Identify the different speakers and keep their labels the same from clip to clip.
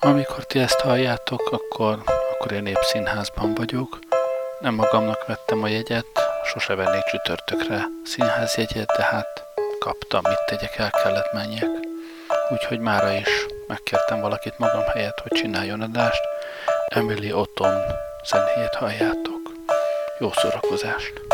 Speaker 1: Amikor ti ezt halljátok, akkor, akkor én épp színházban vagyok. Nem magamnak vettem a jegyet, sose vennék csütörtökre színházjegyet, de hát kaptam, mit tegyek, el kellett menjek. Úgyhogy mára is megkértem valakit magam helyett, hogy csináljon adást. Emily Otton zenéjét halljátok. Jó szórakozást!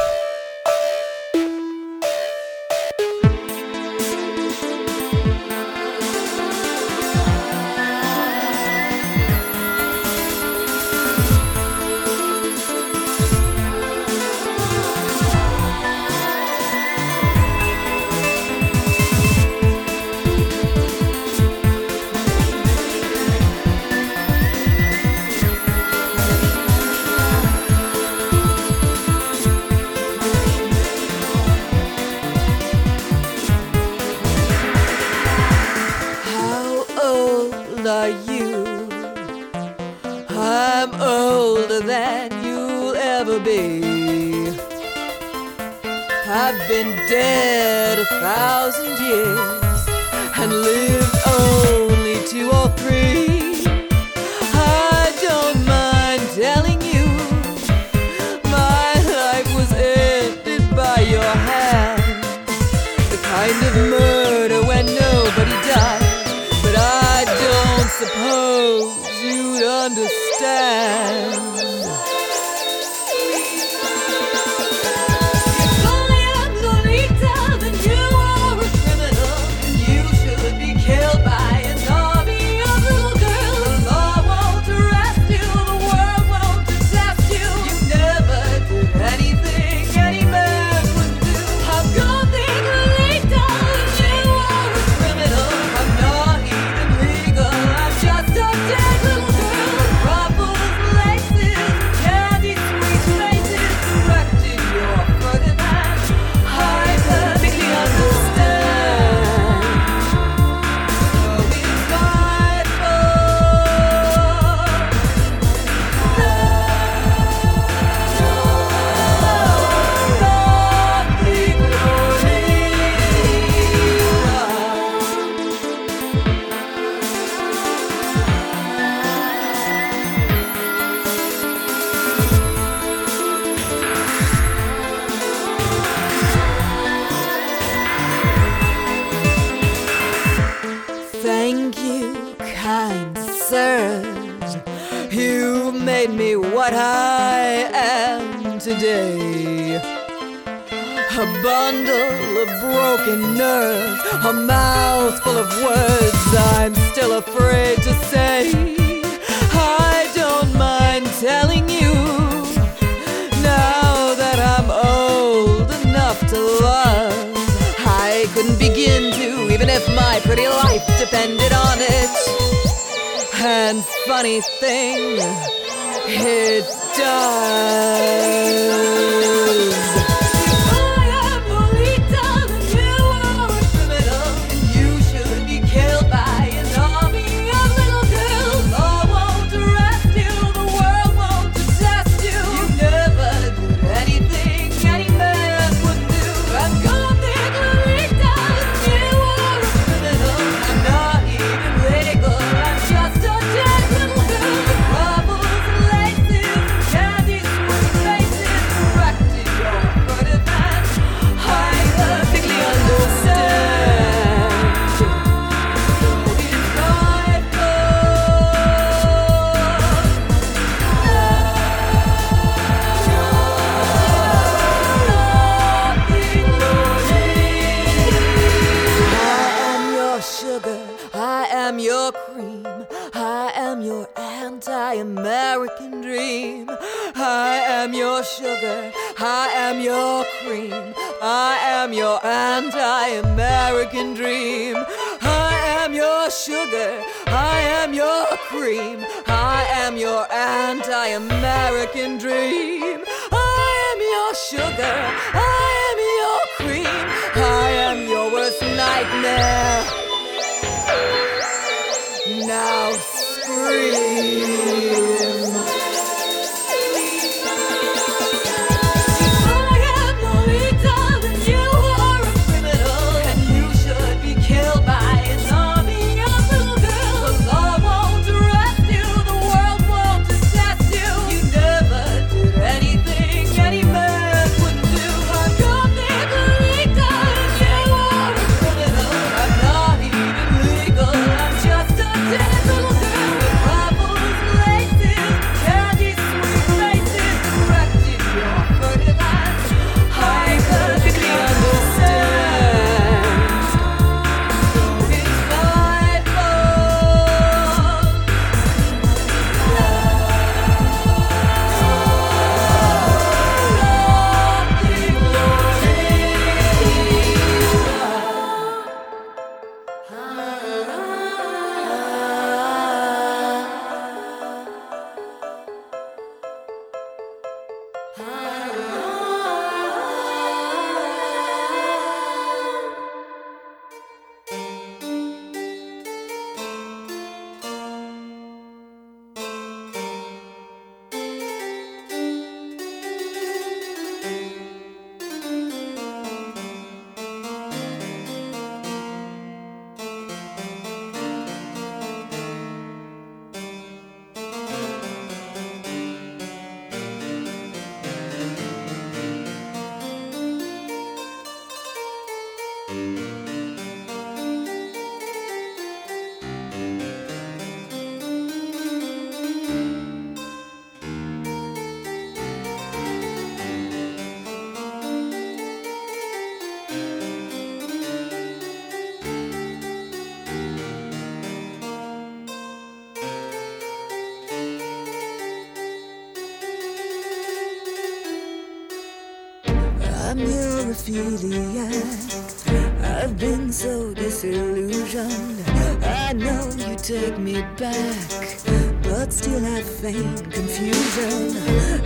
Speaker 2: I'm your Opheliac. I've been so disillusioned. I know you take me back, but still I feign confusion.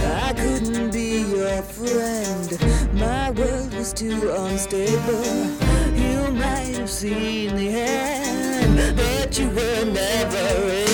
Speaker 2: I couldn't be your friend. My world was too unstable. You might have seen the end, but you were never
Speaker 1: in.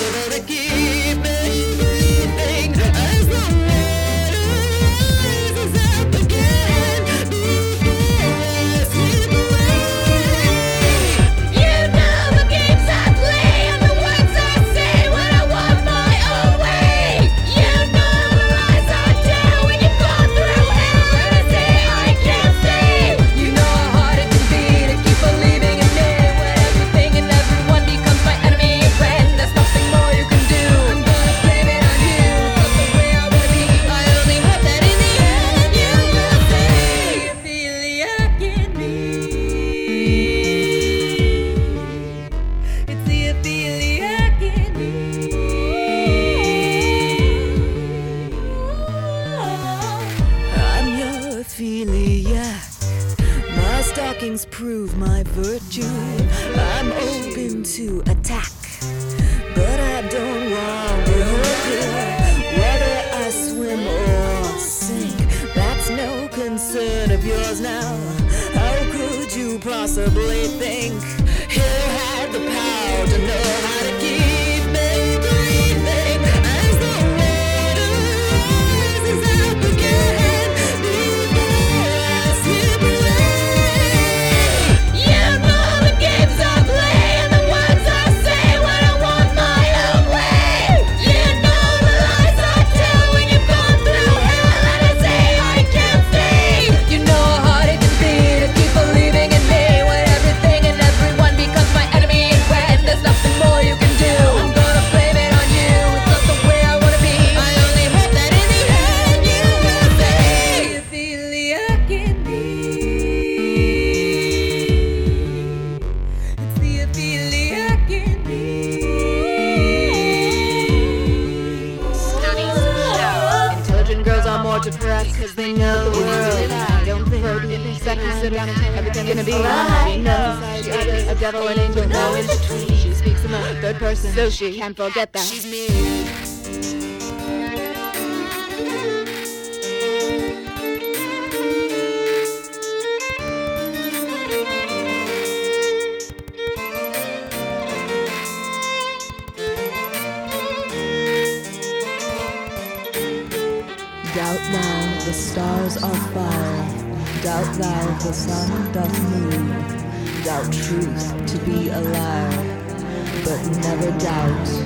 Speaker 3: she can't forget that. She's me.
Speaker 2: Doubt now the stars are fire. doubt now the sun doth move, doubt truth to be alive but never doubt.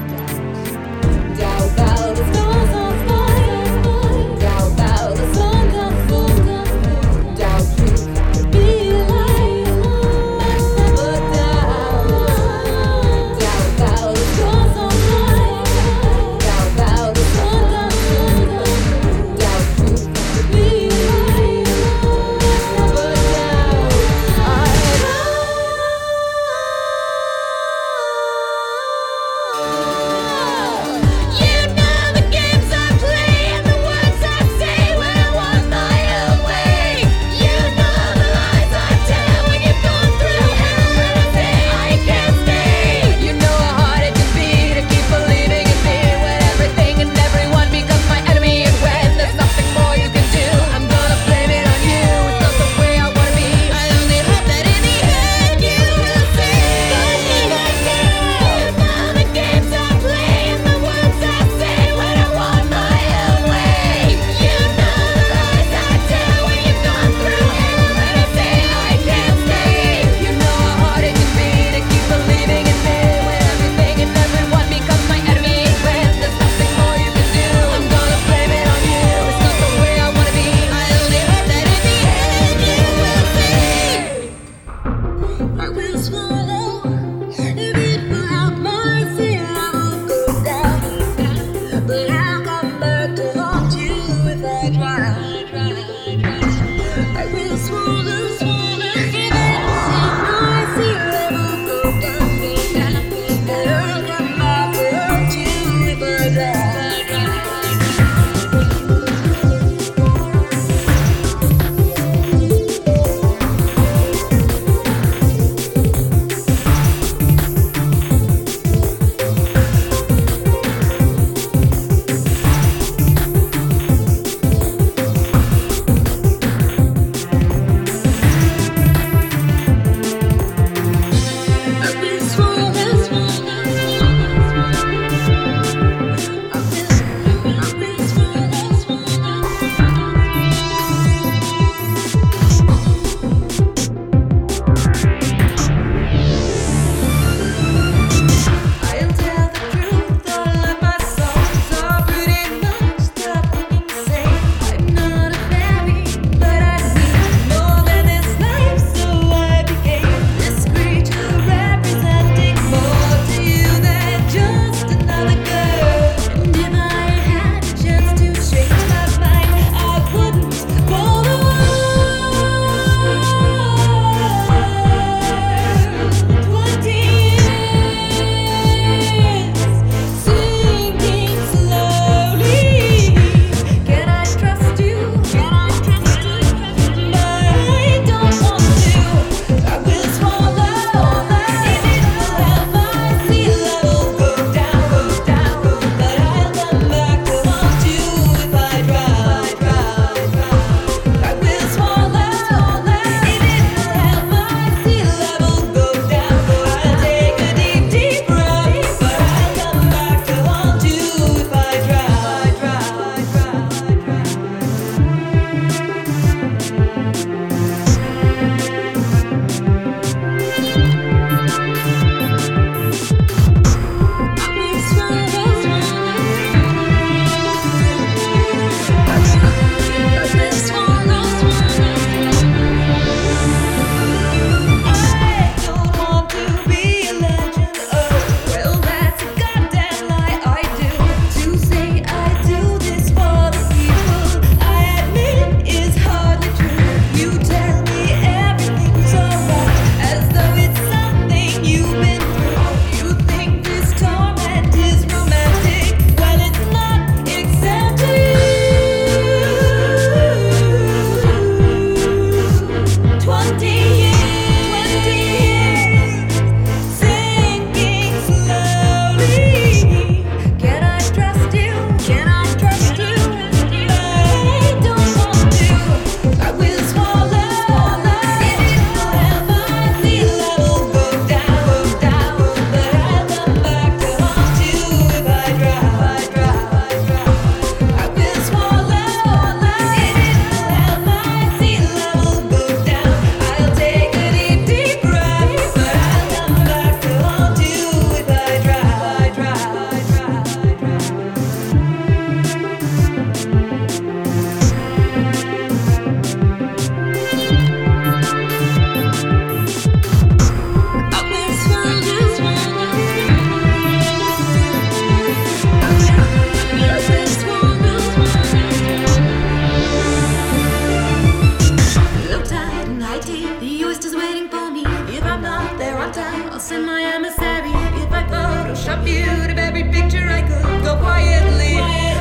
Speaker 1: necessary. If I Photoshop you of every picture I could, go quietly.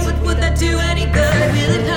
Speaker 1: But would that do any good? Will it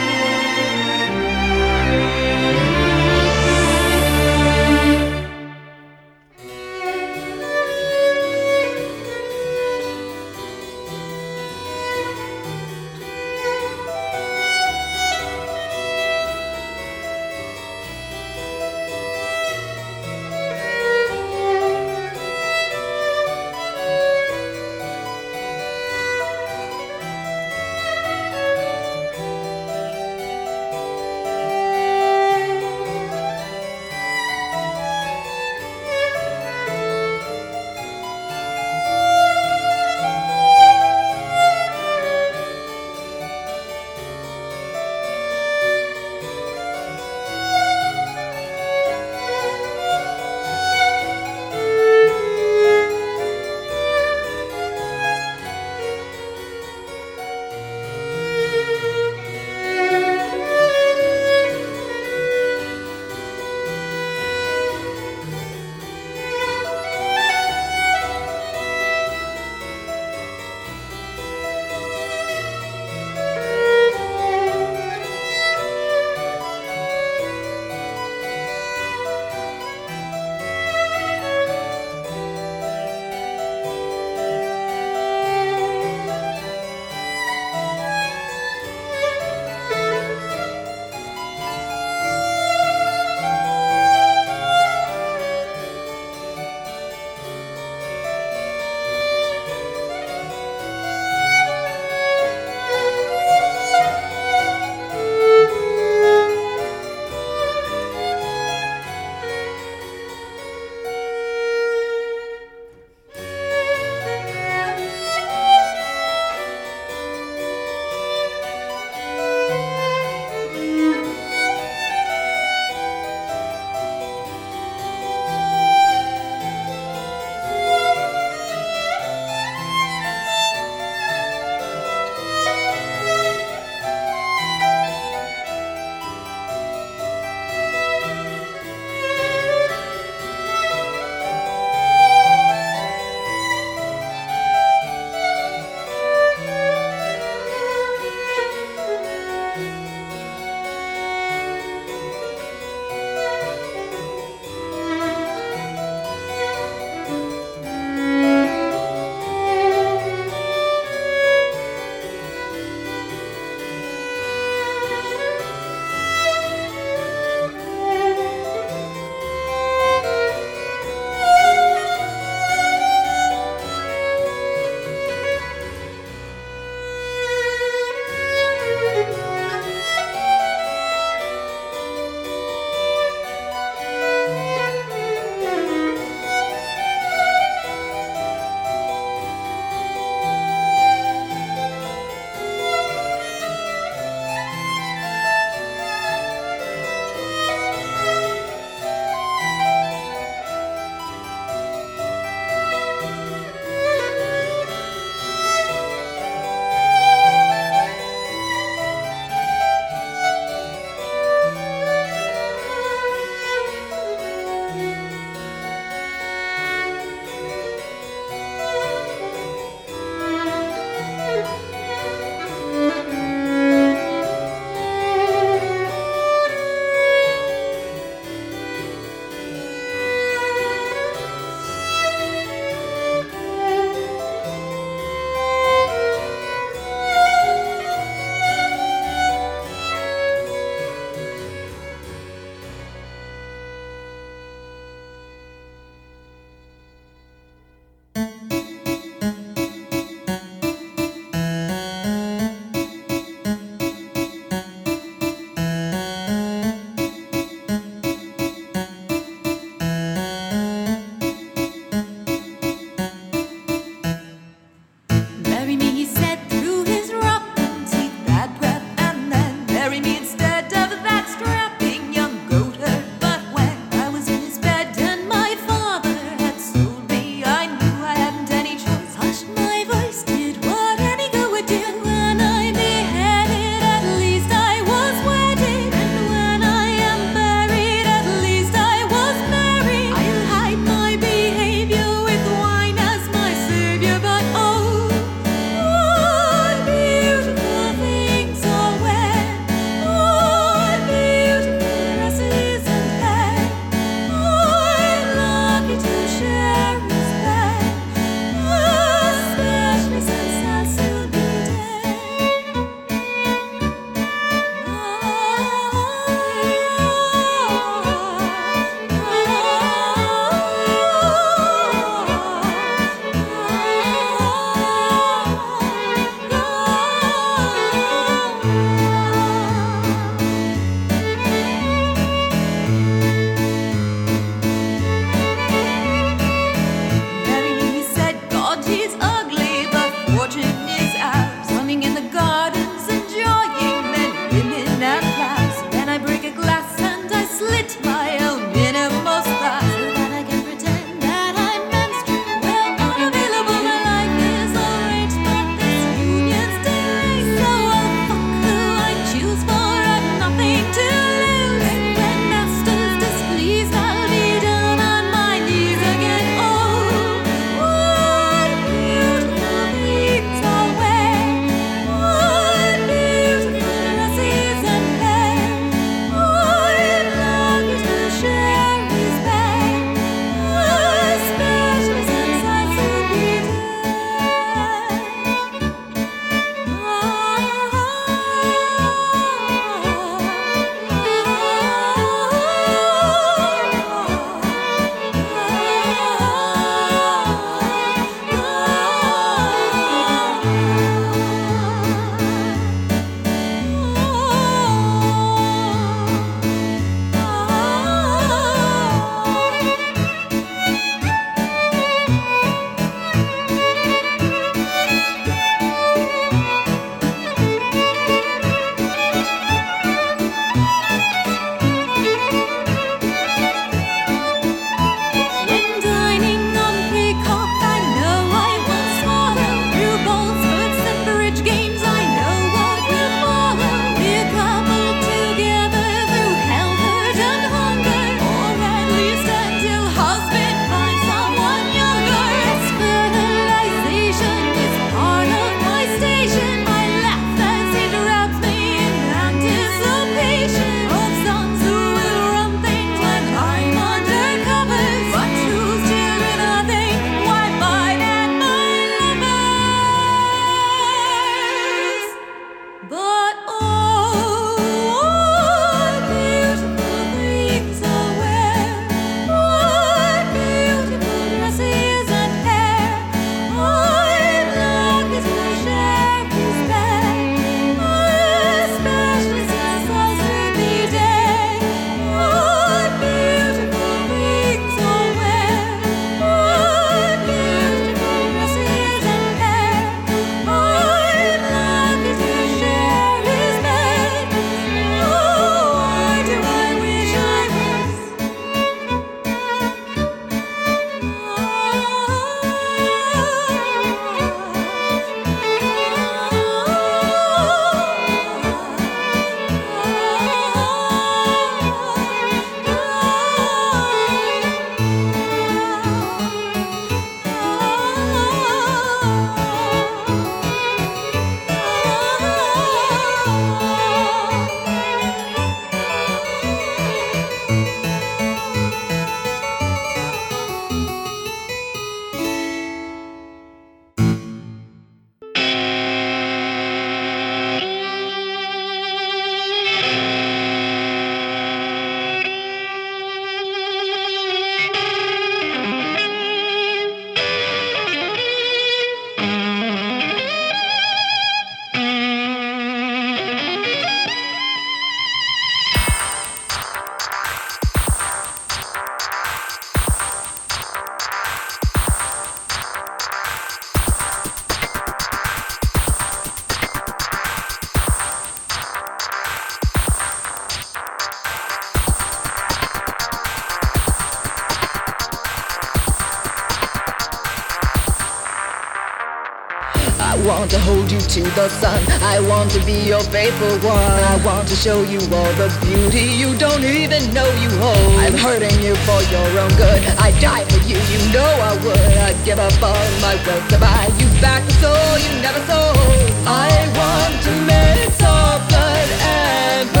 Speaker 1: to the sun. I want to be your faithful one. I want to show you all the beauty you don't even know you hold. I'm hurting you for your own good. I'd die for you, you know I would. I'd give up all my wealth to buy you back the soul you never sold. I want to mix our blood and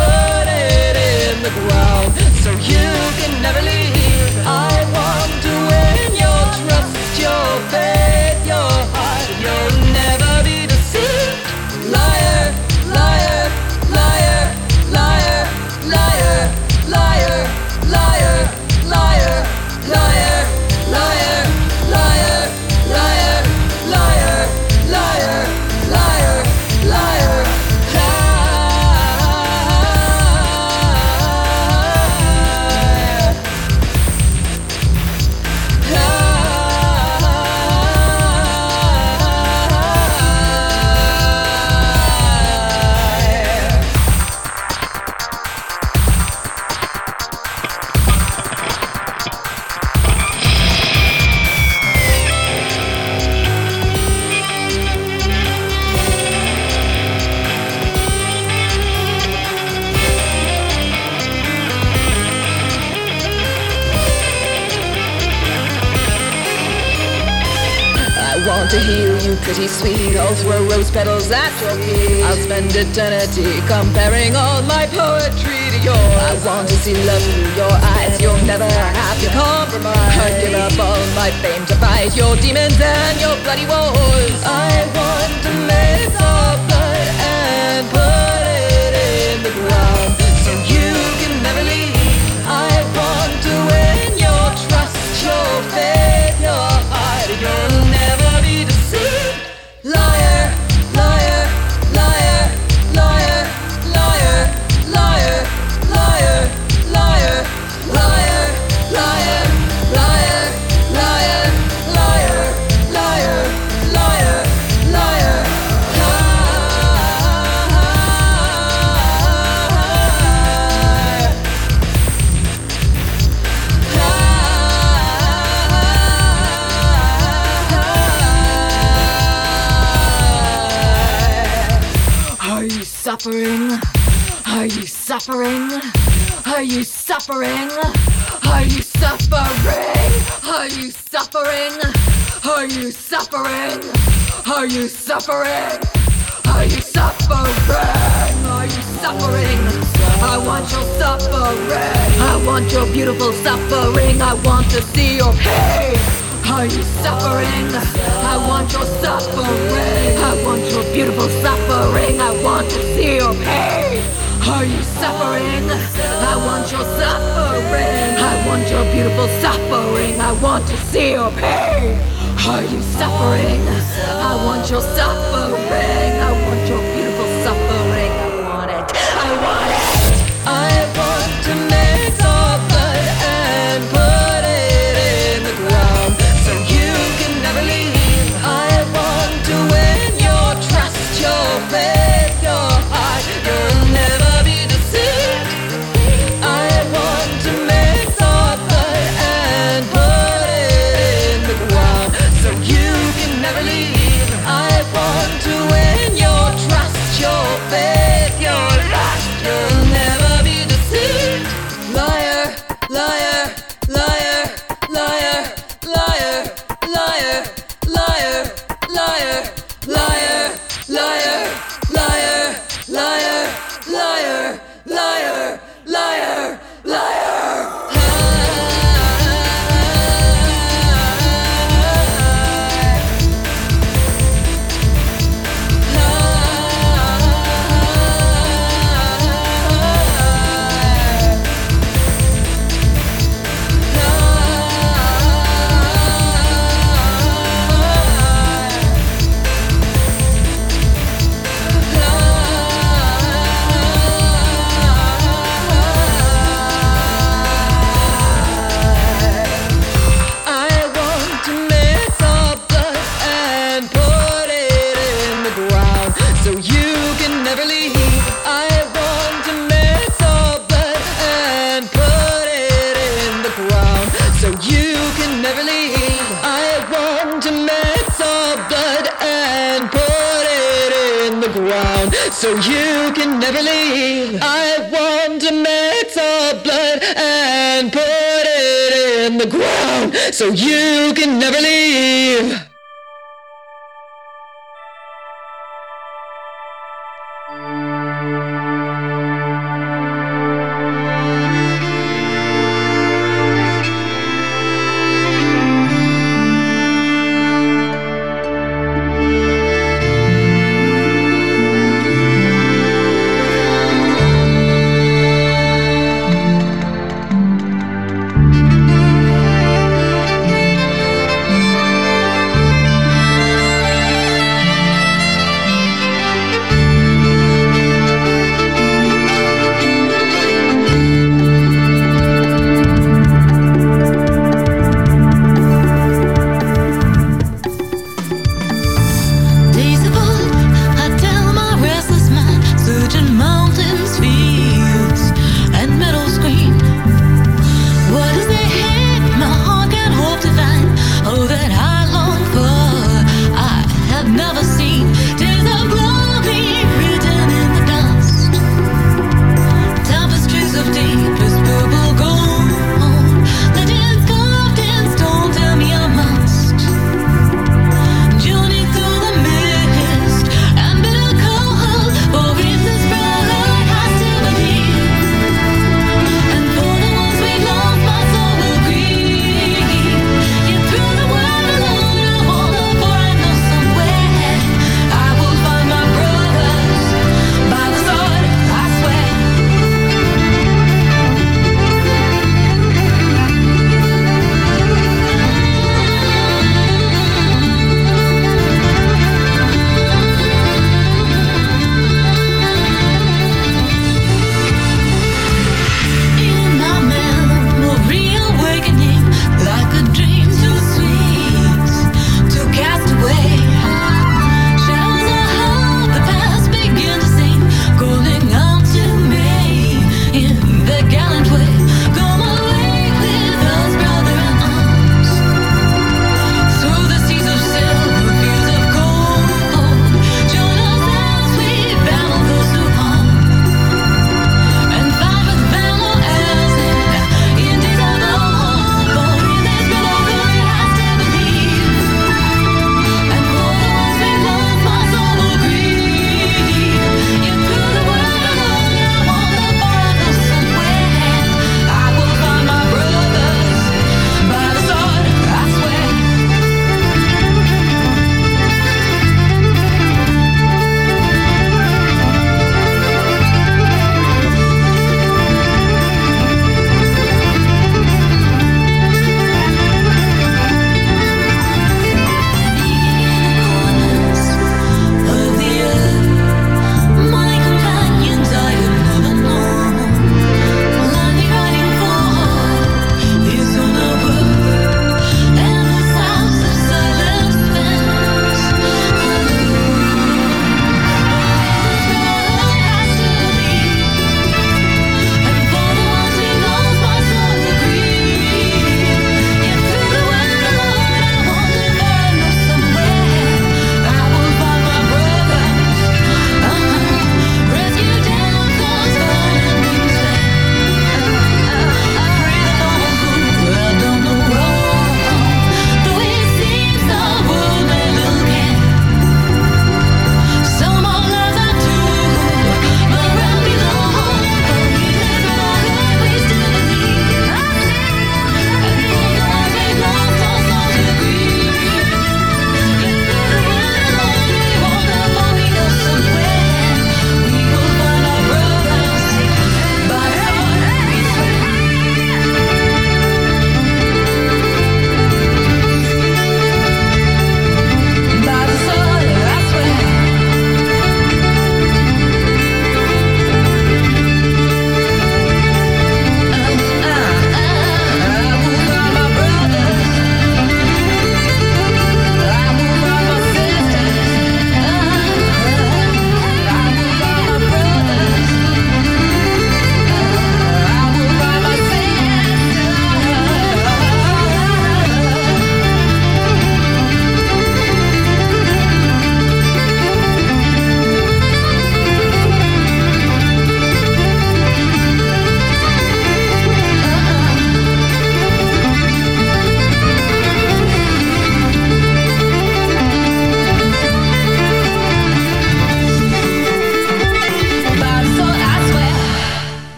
Speaker 1: feet. I'll spend eternity comparing all my poetry to yours. I want to see love Are you suffering? Are you suffering? Are you suffering? Are you suffering? Are you suffering? Are you suffering? Are you suffering? I want your suffering. I want your beautiful suffering. I want to see your pain. Are you suffering? I want your suffering. I want your beautiful suffering. I want to see your pain. Are you suffering? I want your suffering. I want your beautiful suffering. I want to see your pain. Are you suffering? I want your suffering. I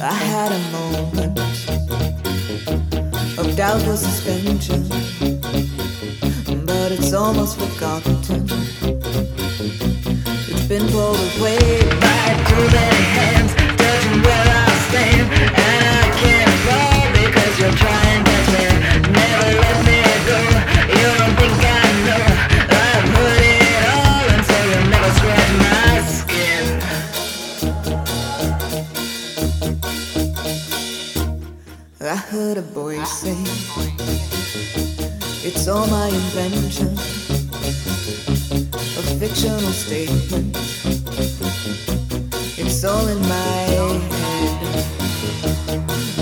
Speaker 1: I had a moment of doubtful suspension, but it's almost forgotten. It's been pulled away by too many hands, judging where I stand, and I can't fall because you're trying to. all my invention, a fictional statement. It's all in my head.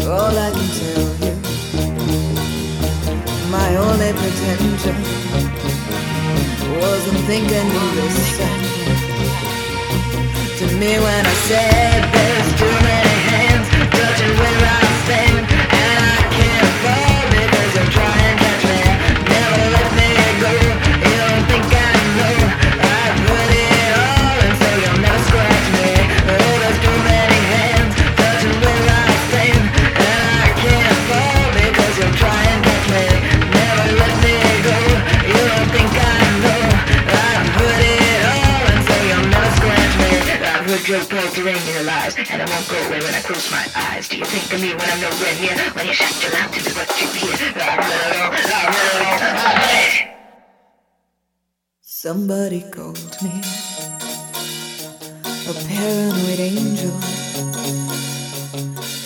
Speaker 1: All I can tell you, my only pretension wasn't thinking you listened to me when I said. rain in your lies, and I won't go away when I close my eyes. Do you think of me when I'm nowhere near? When you shut your loud to me what you hear? La, la, Somebody called me a paranoid angel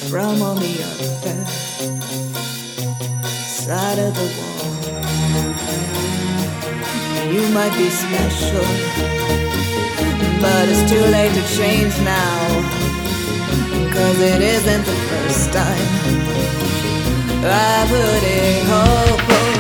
Speaker 1: from on the other side of the wall. You might be special. But it's too late to change now. Cause it isn't the first time. I'm it
Speaker 2: hope.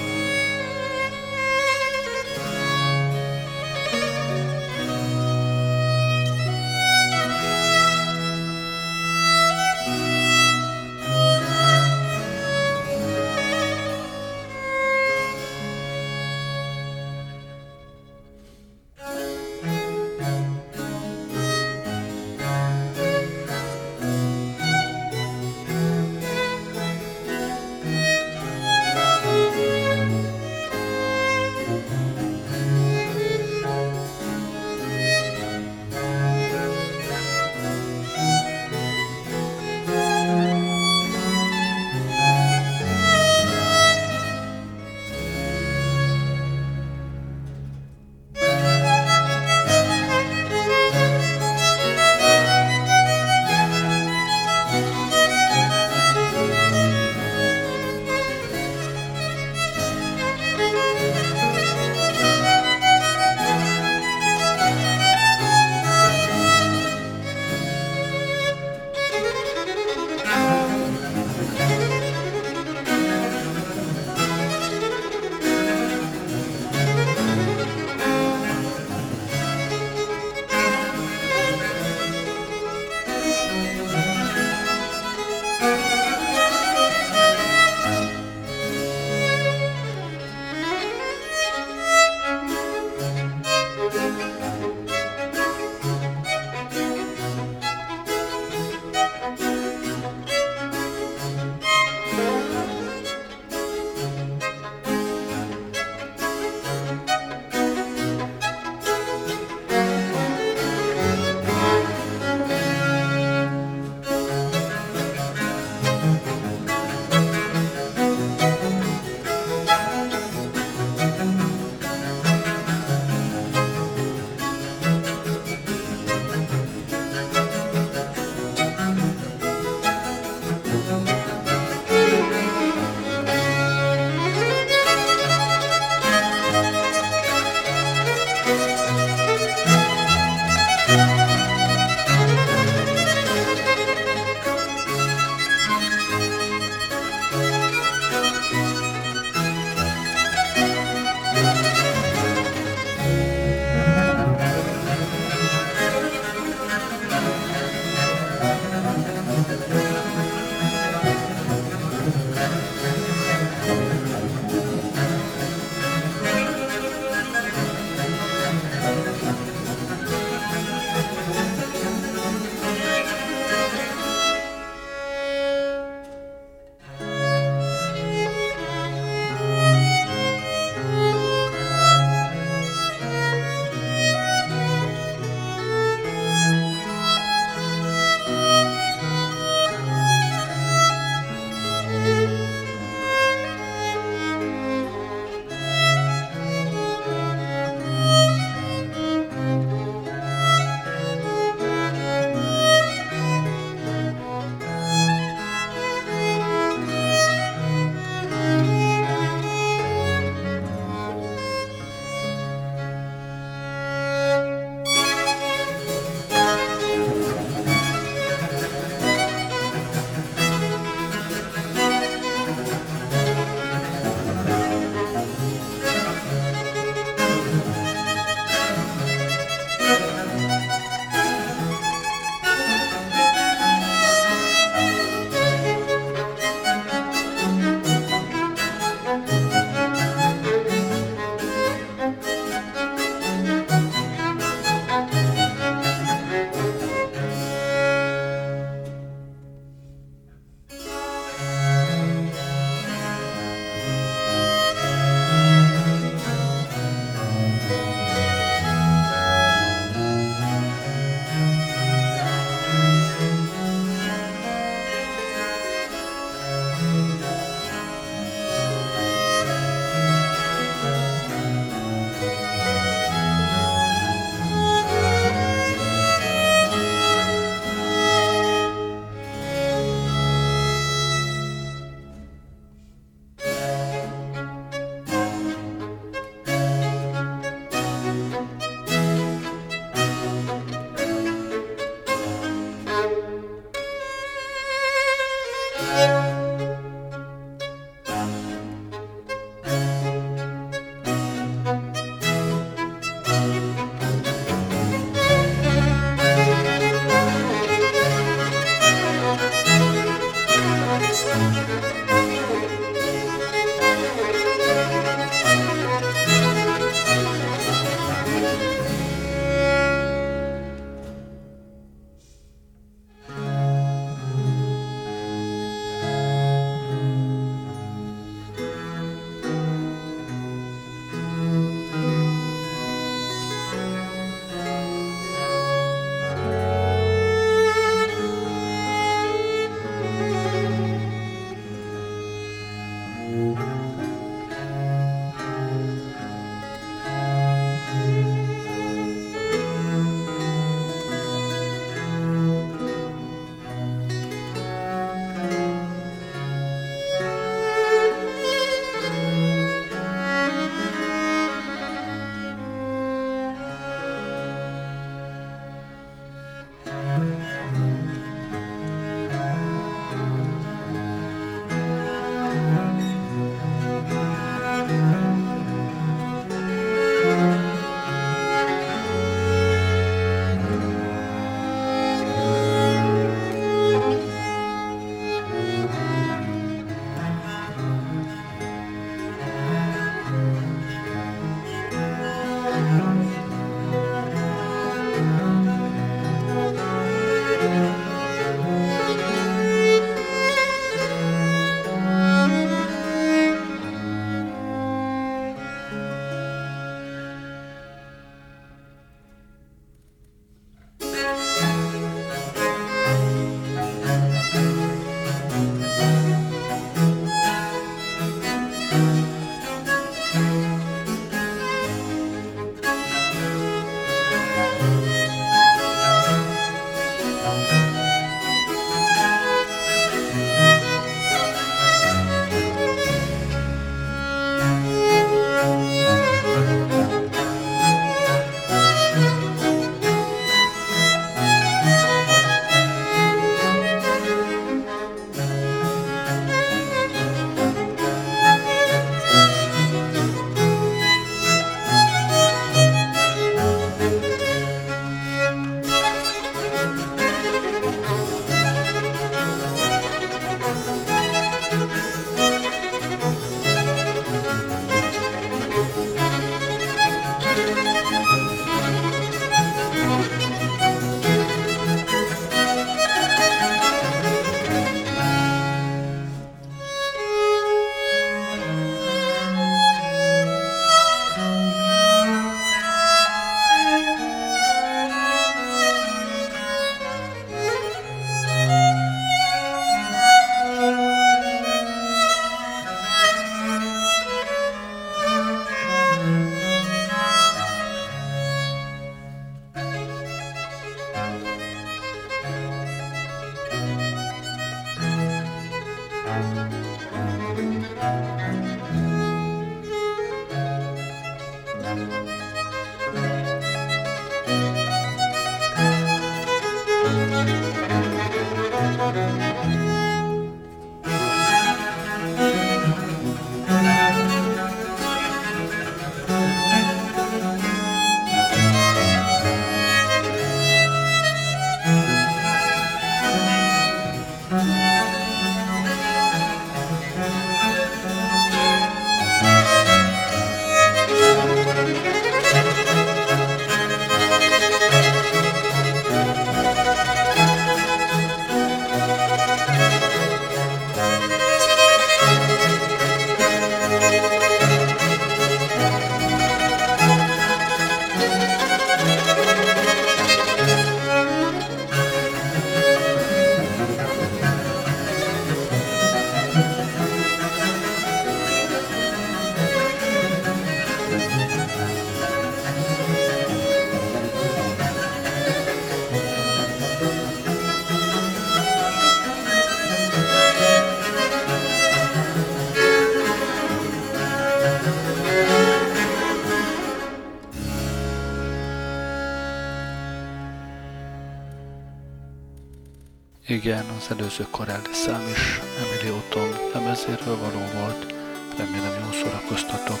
Speaker 2: Az előző Corelli szám is Emily Otton lemezéről való volt. Remélem jól szórakoztatok.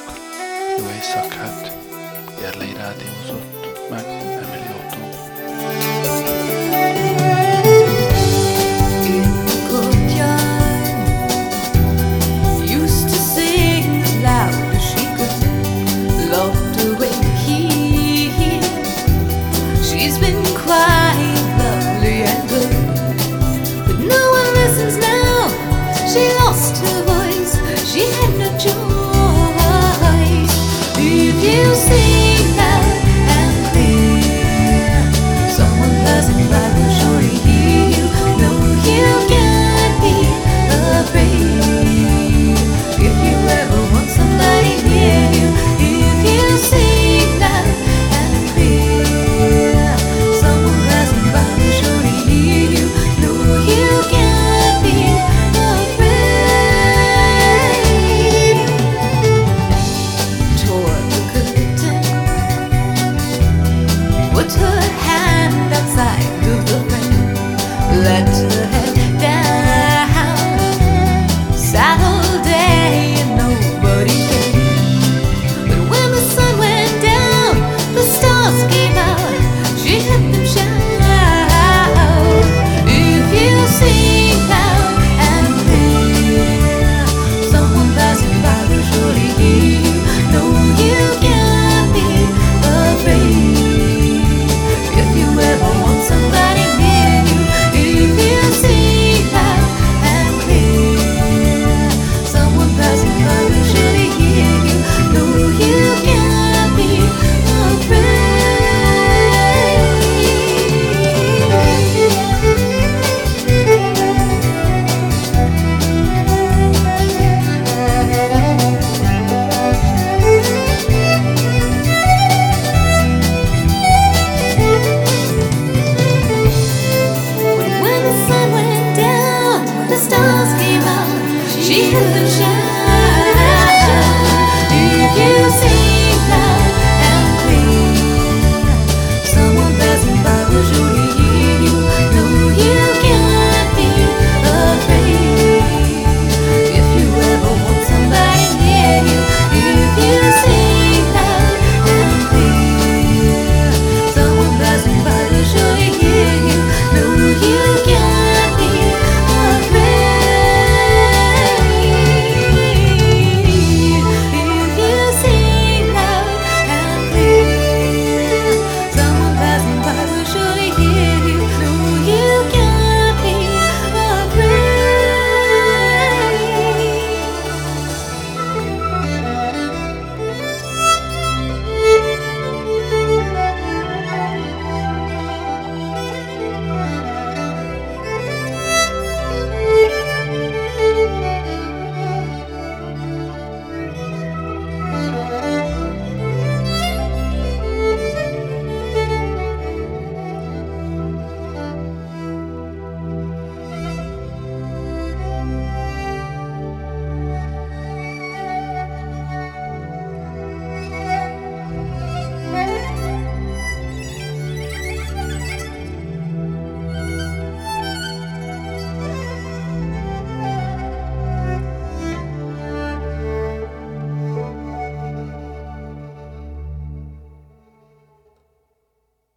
Speaker 2: Jó éjszakát. Gerlei rádiózott meg Emily